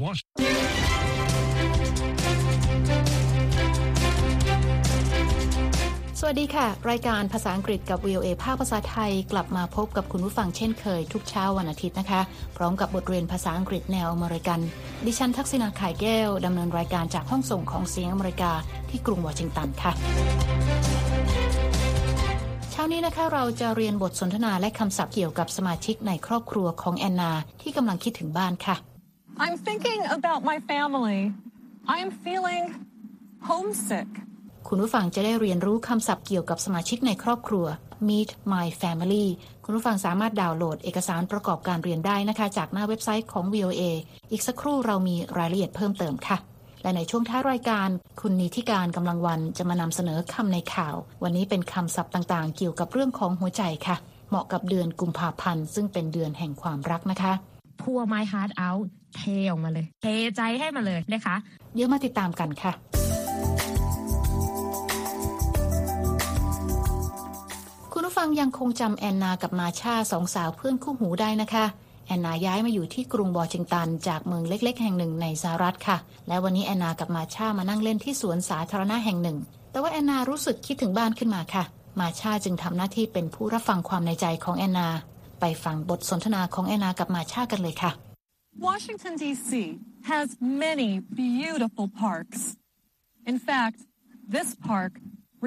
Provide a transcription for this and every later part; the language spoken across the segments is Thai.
Washington. สวัสดีค่ะ รายการภาษาอังกฤษกับ VOA ภาคภาษาไทย กลับมาพบกับคุณผู้ฟังเช่นเคย ทุกเช้าวันอาทิตย์นะคะ พร้อมกับบทเรียนภาษาอังกฤษแนวอเมริกัน ดิฉันทักษณาขายแก้ว ดำเนินรายการจากห้องส่งของเสียงอเมริกาที่กรุงวอชิงตันค่ะเช้านี้นะคะเราจะเรียนบทสนทนาและคำศัพท์เกี่ยวกับสมาชิกในครอบครัวของแอนนาที่กำลังคิดถึงบ้านค่ะ I'm thinking about my family. I am feeling homesick. คุณผู้ฟังจะได้เรียนรู้คำศัพท์เกี่ยวกับสมาชิกในครอบครัว Meet My Family คุณผู้ฟังสามารถดาวน์โหลดเอกสารประกอบการเรียนได้นะคะ จากหน้าเว็บไซต์ของ VOA อีกสักครู่เรามีรายละเอียดเพิ่มเติมค่ะ และในช่วงท้ายรายการ คุณนิติการกำลังวันจะมานำเสนอคำในข่าว วันนี้เป็นคำศัพท์ต่างๆ เกี่ยวกับเรื่องของหัวใจค่ะ เหมาะกับเดือนกุมภาพันธ์ซึ่งเป็นเดือนแห่งความรักนะคะ pour my heart out เทออกมาเลย เทใจให้มาเลยนะคะ เดี๋ยวมาติดตามกันค่ะคุณผู้ฟังยังคงจำแอนนากับมาชาสองสาวเพื่อนคู่หูได้นะคะ แอนนาย้ายมาอยู่ที่กรุงวอชิงตัน จากเมืองเล็ก ๆ แห่งหนึ่งในสหรัฐค่ะ และวันนี้แอนนากับมาชามานั่งเล่นที่สวนสาธารณะแห่งหนึ่ง แต่ว่าแอนนารู้สึกคิดถึงบ้านขึ้นมาค่ะ มาชาจึงทำหน้าที่เป็นผู้รับฟังความในใจของแอนนา ไปฟังบทสนทนาของแอนนากับมาชากันเลยค่ะ Washington, D.C. has many beautiful parks. In fact, this park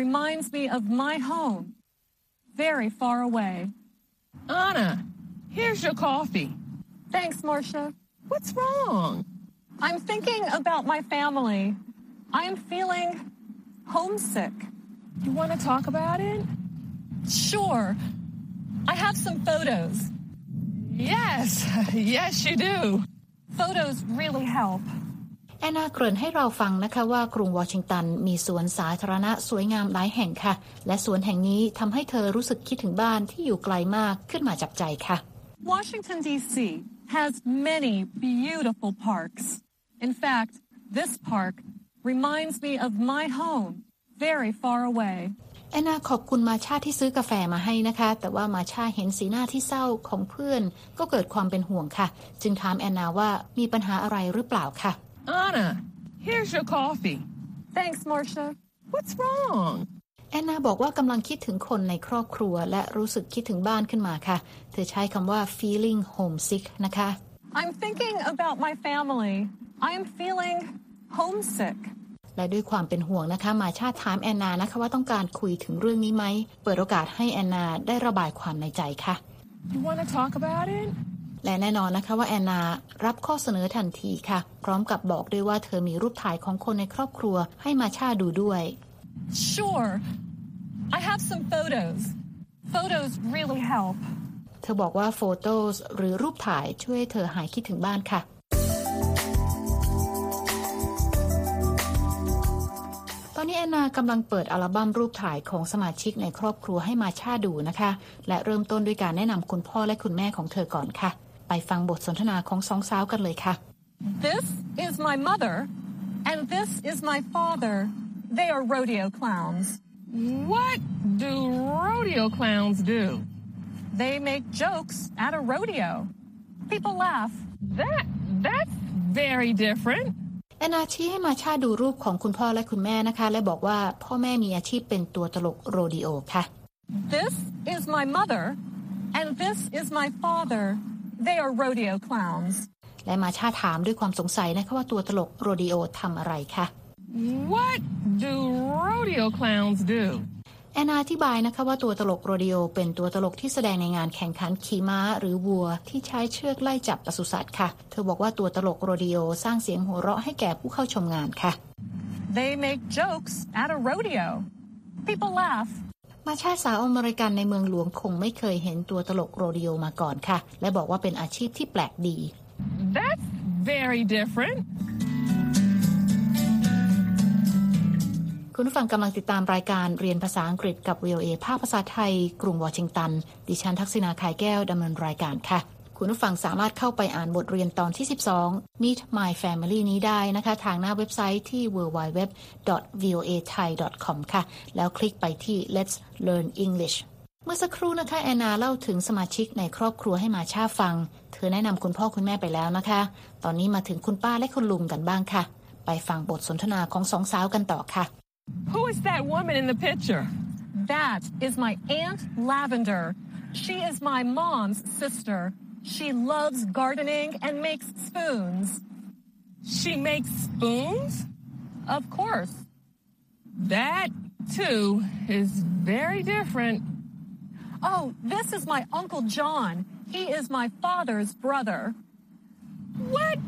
reminds me of my home, very far away. Anna, here's your coffee. Thanks, Marcia. What's wrong? I'm thinking about my family. I am feeling homesick. You want to talk about it? Sure. I have some photos. Yes, yes, you do. Photos really help. แอนนาเกริ่นให้เราฟังนะคะว่ากรุงวอชิงตันมีสวนสาธารณะสวยงามหลายแห่งค่ะ และสวนแห่งนี้ทำให้เธอรู้สึกคิดถึงบ้านที่อยู่ไกลมากขึ้นมาจับใจค่ะ Washington, D.C. has many beautiful parks. In fact, this park reminds me of my home, very far away. แอนนาขอบคุณมาชาที่ซื้อกาแฟมาให้นะคะ แต่ว่ามาชาเห็นสีหน้าที่เศร้าของเพื่อน ก็เกิดความเป็นห่วงค่ะ จึงถามแอนนาว่ามีปัญหาอะไรหรือเปล่าค่ะ Anna, here's your coffee. Thanks, Marcia. What's wrong? แอนนาบอกว่ากำลังคิดถึงคนในครอบครัว และรู้สึกคิดถึงบ้านขึ้นมาค่ะ เธอใช้คำว่า feeling homesick นะคะ I'm thinking about my family. I am feeling homesick. และด้วยความเป็นห่วงนะคะมาชาถามแอนนานะคะว่าต้องการคุยถึงเรื่องนี้ไหม เปิดโอกาสให้แอนนาได้ระบายความในใจค่ะ You want to talk about it? และแน่นอนนะคะว่าแอนนารับข้อเสนอทันทีค่ะ พร้อมกับบอกด้วยว่าเธอมีรูปถ่ายของคนในครอบครัวให้มาชาดูด้วย Sure. I have some photos. Photos really help. เธอบอกว่าโฟโต้หรือรูปถ่ายช่วยให้เธอหายคิดถึงบ้านค่ะ นนี้แอนนากำลังเปิดอัลบั้มรูปถ่ายของสมาชิกในครอบครัวให้มาชาดูนะคะ และเริ่มต้นด้วยการแนะนำคุณพ่อและคุณแม่ของเธอก่อนค่ะ ไปฟังบทสนทนาของสองสาวกันเลยค่ะ This is my mother, and this is my father. They are rodeo clowns. What do rodeo clowns do? They make jokes at a rodeo. People laugh. That that's very different. แอนนาชี้ให้มาชาดูรูปของคุณพ่อและคุณแม่นะคะ และบอกว่าพ่อแม่มีอาชีพเป็นตัวตลกโรดิโอค่ะ This is my mother, and this is my father. They are rodeo clowns. และมาชาถามด้วยความสงสัยนะคะว่าตัวตลกโรดิโอทำอะไรคะ What do rodeo clowns do? แอนนาอธิบายนะคะว่าตัวตลกโรดิโอเป็นตัวตลกที่แสดงในงานแข่งขันขี่ม้า หรือวัว ที่ใช้เชือกไล่จับปศุสัตว์ค่ะ เธอบอกว่าตัวตลกโรดิโอสร้างเสียงหัวเราะให้แก่ผู้เข้าชมงานค่ะ They make jokes at a rodeo. People laugh. มาชาสาวอเมริกันในเมืองหลวงคงไม่เคยเห็นตัวตลกโรดิโอมาก่อนค่ะ และบอกว่าเป็นอาชีพที่แปลกดี That's very different. คุณผู้ฟังกำลังติดตามรายการเรียนภาษาอังกฤษกับ VOA ภาคภาษาไทย กรุงวอชิงตัน ดิฉันทักษณาขายแก้วดำเนินรายการค่ะ คุณผู้ฟังสามารถเข้าไปอ่านบทเรียนตอนที่ 12 Meet My Family นี้ได้นะคะ ทางหน้าเว็บไซต์ที่ www.voathai.com ค่ะ แล้วคลิกไปที่ Let's Learn English เมื่อสักครู่นะคะแอนนาเล่าถึงสมาชิกในครอบครัวให้มาชาฟัง เธอแนะนำคุณพ่อคุณแม่ไปแล้วนะคะ ตอนนี้มาถึงคุณป้าและคุณลุงกันบ้างค่ะ ไปฟังบทสนทนาของสองสาวกันต่อค่ะ Who is that woman in the picture? That is my Aunt Lavender. She is my mom's sister. She loves gardening and makes spoons. She makes spoons? Of course. That, too, is very different. Oh, this is my Uncle John. He is my father's brother. What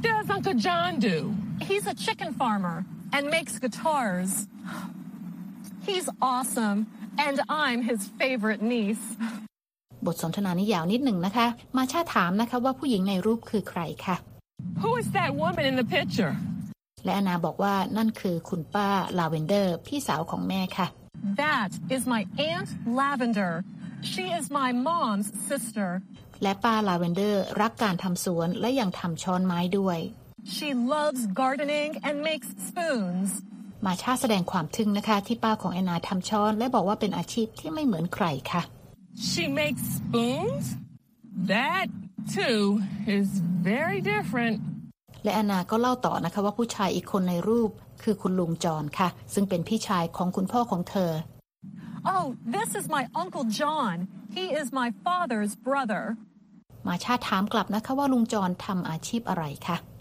does Uncle John do? He's a chicken farmer and makes guitars. He's awesome, and I'm his favorite niece. บทสนทนานี้ยาวนิดหนึ่งนะคะ มาชาถามนะคะว่าผู้หญิงในรูปคือใครค่ะ Who is that woman in the picture? และแอนนาบอกว่านั่นคือคุณป้าลาเวนเดอร์ พี่สาวของแม่ค่ะ That is my Aunt Lavender. She is my mom's sister. และป้าลาเวนเดอร์รักการทำสวนและยังทำช้อนไม้ด้วย She loves gardening and makes spoons. มาชาแสดงความทึ่งนะคะที่ป้าของแอนนาทำช้อน และบอกว่าเป็นอาชีพที่ไม่เหมือนใครค่ะ She makes spoons? That, too, is very different. และแอนนาก็เล่าต่อนะคะว่าผู้ชายอีกคนในรูปคือคุณลุงจอนค่ะ ซึ่งเป็นพี่ชายของคุณพ่อของเธอ Oh, this is my Uncle John. He is my father's brother. มาชาถามกลับนะคะว่าลุงจอนทำอาชีพอะไรคะ What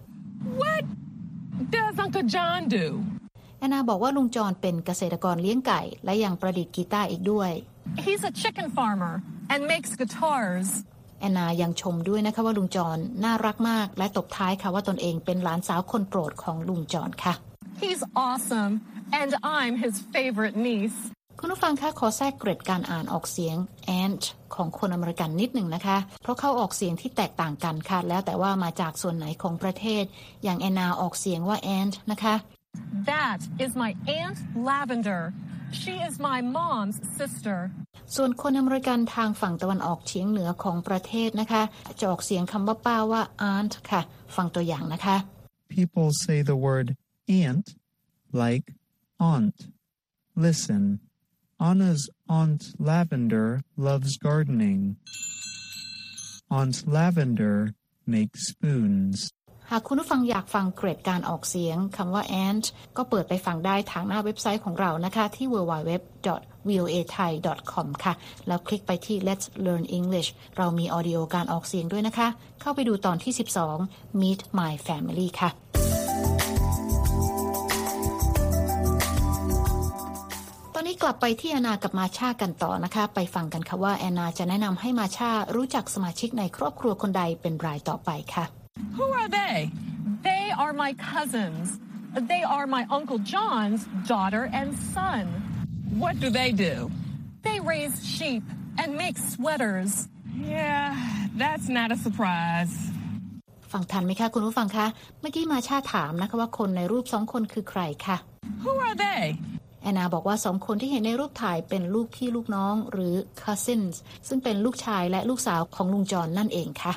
does Uncle John do? แอนนาบอกว่าลุงจอนเป็นเกษตรกรเลี้ยงไก่ และยังประดิษฐ์กีตาร์อีกด้วย He's a chicken farmer and makes guitars. แอนนายังชมด้วยนะคะว่าลุงจอนน่ารักมาก และตบท้ายค่ะว่าตนเองเป็นหลานสาวคนโปรดของลุงจอนค่ะ He's awesome, and I'm his favorite niece. คุณผู้ฟังคะขอแทรกเกร็ดการอ่านออกเสียง ant ของคนอเมริกันนิดหนึ่งนะคะ เพราะเขาออกเสียงที่แตกต่างกันค่ะ แล้วแต่ว่ามาจากส่วนไหนของประเทศ อย่างแอนนาออกเสียงว่า ant นะคะ That is my Aunt Lavender. She is my mom's sister. ส่วนคนอเมริกันทางฝั่งตะวันออกเฉียงเหนือของประเทศนะคะ จะออกเสียงคำว่าป้าว่า aunt ค่ะ ฟังตัวอย่างนะคะ People say the word aunt like aunt. Listen. Anna's Aunt Lavender loves gardening. Aunt Lavender makes spoons. หากคุณผู้ฟังอยากฟังเกรดการออกเสียงคำว่า ant ก็เปิดไปฟังได้ทางหน้าเว็บไซต์ของเรานะคะที่ www.voathai.com ค่ะ แล้วคลิกไปที่ Let's Learn English เรามีออดิโอการออกเสียงด้วยนะคะ เข้าไปดูตอนที่ 12 Meet My Family ค่ะ ตอนนี้กลับไปที่แอนนากับมาชากันต่อนะคะ ไปฟังกันค่ะว่าแอนนาจะแนะนำให้มาชารู้จักสมาชิกในครอบครัวคนใดเป็นรายต่อไปค่ะ Who are they? They are my cousins. They are my Uncle John's daughter and son. What do they do? They raise sheep and make sweaters. Yeah, that's not a surprise. ฟังทันไหมคะคุณผู้ฟังคะ เมื่อกี้มาชาถามนะคะว่าคนในรูปสองคนคือใครคะ Who are they? แอนนาบอกว่าสองคนที่เห็นในรูปถ่ายเป็นลูกพี่ลูกน้องหรือ cousins ซึ่งเป็นลูกชายและลูกสาวของลุงจอนนั่นเองค่ะ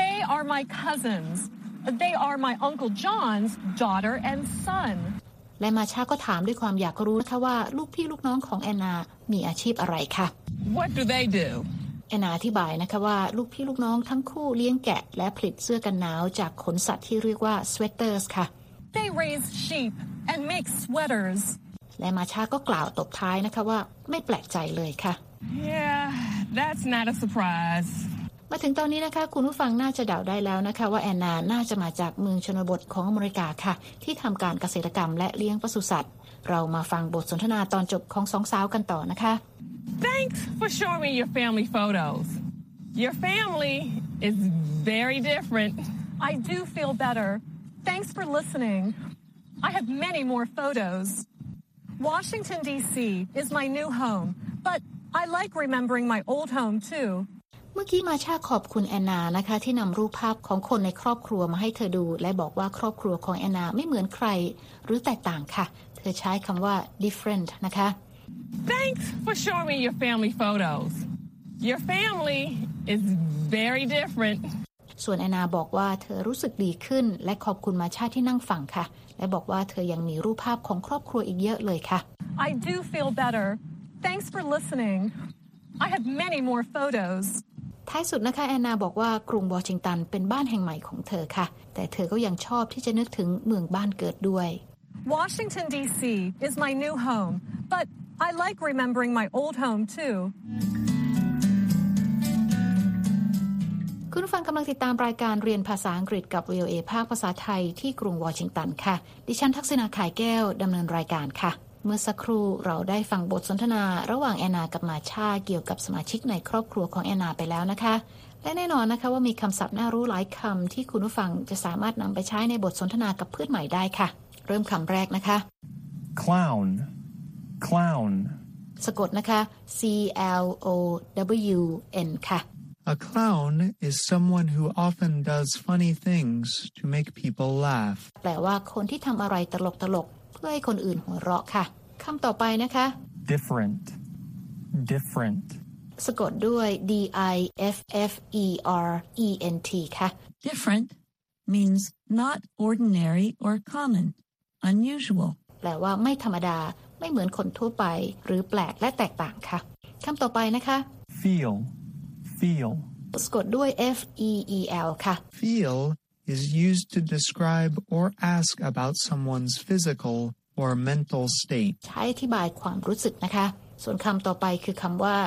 They are my cousins. They are my Uncle John's daughter and son. และมาชาก็ถามด้วยความอยากรู้นะคะว่าลูกพี่ลูกน้องของแอนนามีอาชีพอะไรคะ What do they do? แอนนาอธิบายนะคะว่าลูกพี่ลูกน้องทั้งคู่เลี้ยงแกะ และผลิตเสื้อกันหนาวจากขนสัตว์ที่เรียกว่า sweaters ค่ะ They raise sheep and make sweaters. และมาชาก็กล่าวตบท้ายนะคะว่าไม่แปลกใจเลยค่ะ Yeah, that's not a surprise. มาถึงตอนนี้นะคะคุณผู้ฟังน่าจะเดาได้แล้วนะคะ ว่าแอนนาน่าจะมาจากเมืองชนบทของอเมริกาค่ะ ที่ทำการเกษตรกรรมและเลี้ยงปศุสัตว์ เรามาฟังบทสนทนาตอนจบของสองสาวกันต่อนะคะ Thanks for showing me your family photos. Your family is very different. I do feel better. Thanks for listening. I have many more photos. Washington, D.C. is my new home, but I like remembering my old home too. เมื่อกี้มาชาขอบคุณแอนนานะคะ ที่นำรูปภาพของคนในครอบครัวมาให้เธอดู และบอกว่าครอบครัวของแอนนาไม่เหมือนใคร หรือแตกต่างค่ะ เธอใช้คำว่า different นะคะ Thanks for showing me your family photos. Your family is very different. ส่วนแอนนาบอกว่าเธอรู้สึกดีขึ้น และขอบคุณมาชาที่นั่งฟังค่ะ และบอกว่าเธอยังมีรูปภาพของครอบครัวอีกเยอะเลยค่ะ I do feel better. Thanks for listening. I have many more photos. ท้ายสุดนะคะแอนนาบอกว่ากรุงวอชิงตันเป็นบ้านแห่งใหม่ของเธอค่ะ แต่เธอก็ยังชอบที่จะนึกถึงเมืองบ้านเกิดด้วย Washington, D.C. is my new home, but I like remembering my old home too. คุณผู้ฟังกำลังติดตามรายการเรียนภาษาอังกฤษกับ VOA ภาคภาษาไทยที่กรุงวอชิงตันค่ะ ดิฉันทักษณาขายแก้วดำเนินรายการค่ะ เมื่อสักครู่เราได้ฟังบทสนทนาระหว่างแอนนากับมาชาเกี่ยวกับสมาชิกในครอบครัวของแอนนาไปแล้วนะคะ และแน่นอนนะคะว่ามีคำศัพท์น่ารู้หลายคำที่คุณผู้ฟังจะสามารถนำไปใช้ในบทสนทนากับเพื่อนใหม่ได้ค่ะ เริ่มคำแรกนะคะ clown, clown. สะกดนะคะ C L O W N ค่ะ A clown is someone who often does funny things to make people laugh. แปลว่าคนที่ทำอะไรตลกตลกๆเพื่อให้คนอื่นหัวเราะค่ะคำต่อไปนะคะ Different, different. สะกดด้วย D I F F E R E N T ค่ะ Different means not ordinary or common, unusual. แปลว่าไม่ธรรมดา ไม่เหมือนคนทั่วไป หรือแปลกและแตกต่างค่ะคำต่อไปนะคะ Feel, feel. สะกดด้วย F E E L ค่ะ Feel is used to describe or ask about someone's physical or mental state. ใช้อธิบายความรู้สึกนะคะ ส่วนคำต่อไปคือคำว่า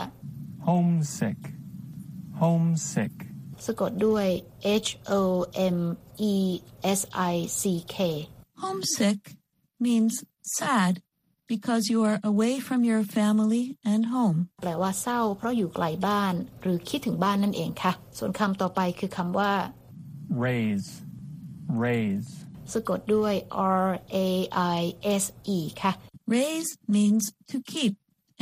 Homesick, homesick. สะกดด้วย H O M E S I C K Homesick means sad Because you are away from your family and home. แปลว่าเศร้าเพราะอยู่ไกลบ้าน หรือคิดถึงบ้านนั่นเองค่ะ ส่วนคำต่อไปคือคำว่า Raise, raise. สะกดด้วย R A I S E ค่ะ Raise means to keep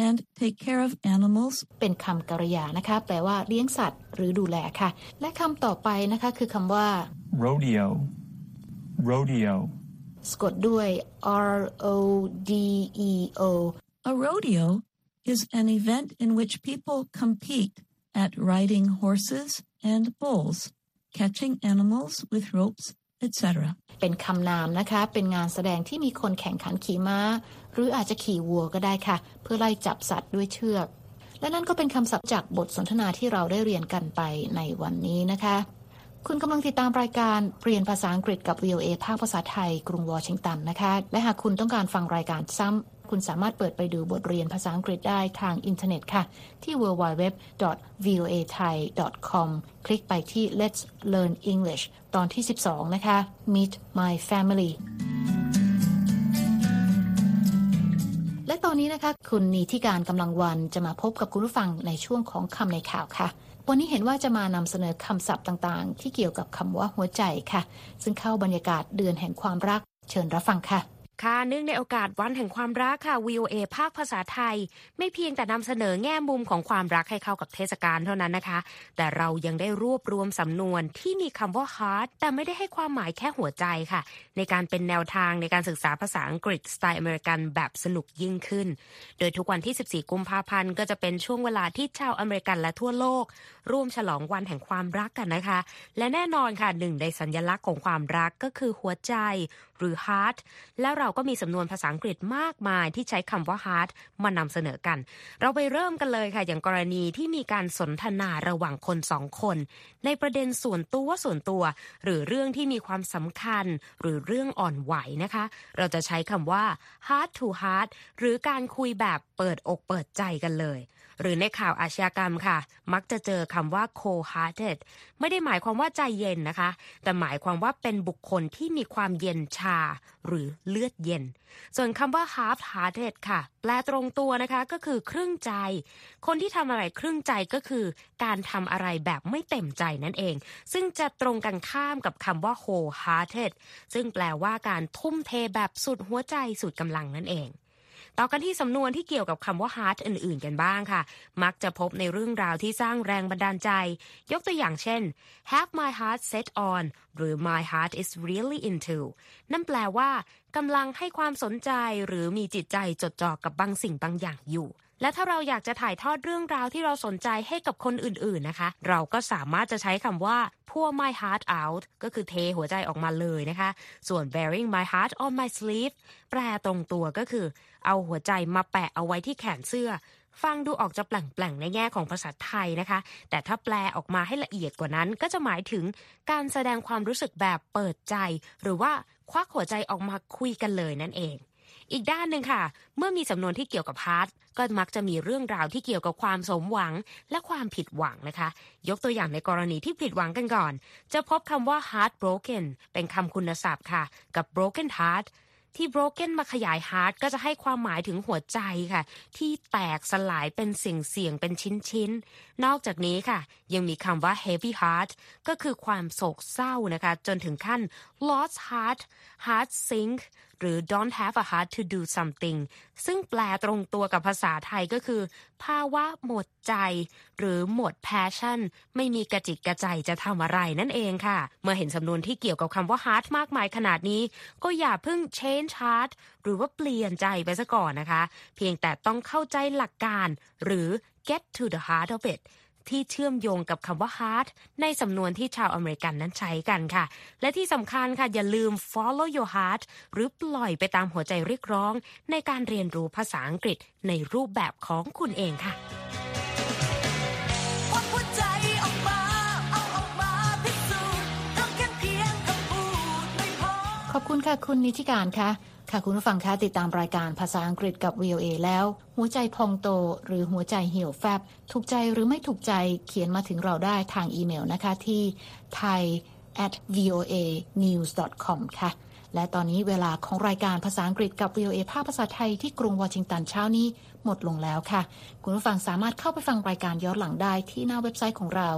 and take care of animals เป็นคำกริยานะคะ แปลว่าเลี้ยงสัตว์ หรือดูแลค่ะ และคำต่อไปนะคะคือคำว่า Rodeo, rodeo. สะกดด้วย R O D E O A rodeo is an event in which people compete at riding horses and bulls, catching animals with ropes, etc. เป็นคำนามนะคะ เป็นงานแสดงที่มีคนแข่งขันขี่ม้า หรืออาจจะขี่วัวก็ได้ค่ะ เพื่อไล่จับสัตว์ด้วยเชือก และนั่นก็เป็นคำศัพท์จากบทสนทนาที่เราได้เรียนกันไปในวันนี้นะคะ คุณกำลังติดตามรายการเรียนภาษาอังกฤษกับ VOA ภาคภาษาไทย กรุงวอชิงตันนะคะ และหากคุณต้องการฟังรายการซ้ำ คุณสามารถเปิดไปดูบทเรียนภาษาอังกฤษได้ทางอินเทอร์เน็ตค่ะ ที่ www.voathai.com คลิกไปที่ Let's Learn English ตอนที่ 12 นะคะ Meet My Family และตอนนี้นะคะ คุณนีที่การกำลังวันจะมาพบกับคุณผู้ฟังในช่วงของคำในข่าวค่ะ วันนี้เห็นว่าจะมานำเสนอคำศัพท์ต่างๆ ที่เกี่ยวกับคำว่าหัวใจค่ะ ซึ่งเข้าบรรยากาศเดือนแห่งความรัก เชิญรับฟังค่ะ ค่ะเนื่องในโอกาสวันแห่งความรักค่ะ VOA ภาคภาษาไทย ไม่เพียงแต่นำเสนอแง่มุมของความรักให้เข้ากับเทศกาลเท่านั้นนะคะ แต่เรายังได้รวบรวมสำนวนที่มีคำว่า heart แต่ไม่ได้ให้ความหมายแค่หัวใจค่ะ ในการเป็นแนวทางในการศึกษาภาษาอังกฤษสไตล์อเมริกันแบบสนุกยิ่งขึ้น โดยทุกวันที่ 14 กุมภาพันธ์ก็จะเป็นช่วงเวลาที่ชาวอเมริกันและทั่วโลก ร่วมฉลองวันแห่งความรักกันนะคะ และแน่นอนค่ะหนึ่งในสัญลักษณ์ของความรักก็คือหัวใจ หรือ heart แล้วเราก็มีสำนวนภาษาอังกฤษมากมายที่ใช้คำว่า hard มานำเสนอกัน เราไปเริ่มกันเลยค่ะ อย่างกรณีที่มีการสนทนาระหว่างคนสองคน ในประเด็นส่วนตัวส่วนตัว หรือเรื่องที่มีความสำคัญ หรือเรื่องอ่อนไหวนะคะ เราจะใช้คำว่า hard to hard หรือการคุยแบบเปิดอกเปิดใจกันเลย หรือในข่าวอาชญากรรมค่ะ มักจะเจอคำว่า cold-hearted ไม่ได้หมายความว่าใจเย็นนะคะ แต่หมายความว่าเป็นบุคคลที่มีความเย็นชา หรือเลือดเย็น ส่วนคำว่า half-hearted ค่ะ แปลตรงตัวนะคะก็คือครึ่งใจ คนที่ทำอะไรครึ่งใจก็คือ การทำอะไรแบบไม่เต็มใจนั่นเอง ซึ่งจะตรงกันข้ามกับคำว่า whole-hearted ซึ่งแปลว่าการทุ่มเทแบบสุดหัวใจสุดกำลังนั่นเอง ต่อกันที่สำนวนที่เกี่ยวกับคำว่า heart อื่นๆ กันบ้างค่ะ มักจะพบในเรื่องราวที่สร้างแรงบันดาลใจ ยกตัวอย่างเช่น have my heart set on หรือ my heart is really into นั่นแปลว่ากำลังให้ความสนใจหรือมีจิตใจจดจ่อกับบางสิ่งบางอย่างอยู่ และถ้าเราอยากจะถ่ายทอดเรื่องราวที่เราสนใจให้กับคนอื่นๆนะคะ เราก็สามารถจะใช้คำว่า pour my heart out ก็คือเทหัวใจออกมาเลยนะคะ ส่วน bearing my heart on my sleeve แปลตรงตัวก็คือ เอาหัวใจมาแปะเอาไว้ที่แขนเสื้อ ฟังดูออกจะแปลงๆในแง่ของภาษาไทยนะคะ แต่ถ้าแปลออกมาให้ละเอียดกว่านั้น ก็จะหมายถึงการแสดงความรู้สึกแบบเปิดใจ หรือว่าควักหัวใจออกมาคุยกันเลยนั่นเอง อีกด้านหนึ่งค่ะ เมื่อมีสำนวนที่เกี่ยวกับฮาร์ดก็มักจะมีเรื่องราวที่เกี่ยวกับความสมหวังและความผิดหวังนะคะ ยกตัวอย่างในกรณีที่ผิดหวังกันก่อน จะพบคำว่า heartbroken เป็นคำคุณศัพท์ค่ะ กับ broken heart ที่ broken มาขยาย heart ก็จะให้ความหมายถึงหัวใจค่ะ ที่แตกสลายเป็นเสี่ยงๆเป็นชิ้นๆนอกจากนี้ค่ะ ยังมีคำว่า heavy heart ก็คือความโศกเศร้านะคะ จนถึงขั้น lost heart heart sink หรือ don't have a heart to do something ซึ่งแปลตรงตัวกับภาษาไทยก็คือ ภาวะหมดใจ หรือหมด passion ไม่มีกระจิตกระใจจะทำอะไรนั่นเองค่ะ เมื่อเห็นสำนวนที่เกี่ยวกับคำว่า heart มากมายขนาดนี้ ก็อย่าเพิ่ง change heart หรือว่าเปลี่ยนใจไปซะก่อนนะคะ เพียงแต่ต้องเข้าใจหลักการ หรือ get to the heart of it ที่เชื่อมโยงกับคำว่า heart ในสำนวนที่ชาวอเมริกันนั้นใช้กันค่ะ และที่สำคัญค่ะอย่าลืม follow your heart หรือปล่อยไปตามหัวใจเรียกร้อง ในการเรียนรู้ภาษาอังกฤษในรูปแบบของคุณเองค่ะ ขอบคุณค่ะคุณนิติการค่ะค่ะคุณผู้ฟังคะติดตามรายการภาษาอังกฤษกับ VOA แล้ว หัวใจพองโต หรือหัวใจเหี่ยวแฟบ ถูกใจหรือไม่ถูกใจเขียนมาถึงเราได้ทางอีเมลนะคะที่ thai at voa news com ค่ะ และตอนนี้เวลาของรายการภาษาอังกฤษกับ VOA ภาคภาษาไทยที่กรุงวอชิงตันเช้านี้หมดลงแล้วค่ะ คุณผู้ฟังสามารถเข้าไปฟังรายการย้อนหลังได้ที่หน้าเว็บไซต์ของเรา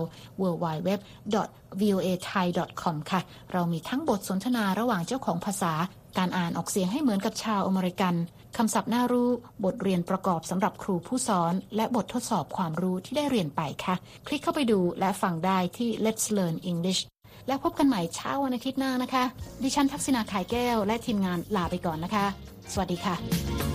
www.voathai.com ค่ะ เรามีทั้งบทสนทนาระหว่างเจ้าของภาษา การอ่านออกเสียงให้เหมือนกับชาวอเมริกันคำศัพท์น่ารู้ บทเรียนประกอบสำหรับครูผู้สอน และบททดสอบความรู้ที่ได้เรียนไปค่ะ คลิกเข้าไปดูและฟังได้ที่ Let's Learn English แล้วพบกันใหม่เช้าวันอาทิตย์หน้านะคะ ดิฉันทักษณาขายแก้วและทีมงานลาไปก่อนนะคะ สวัสดีค่ะ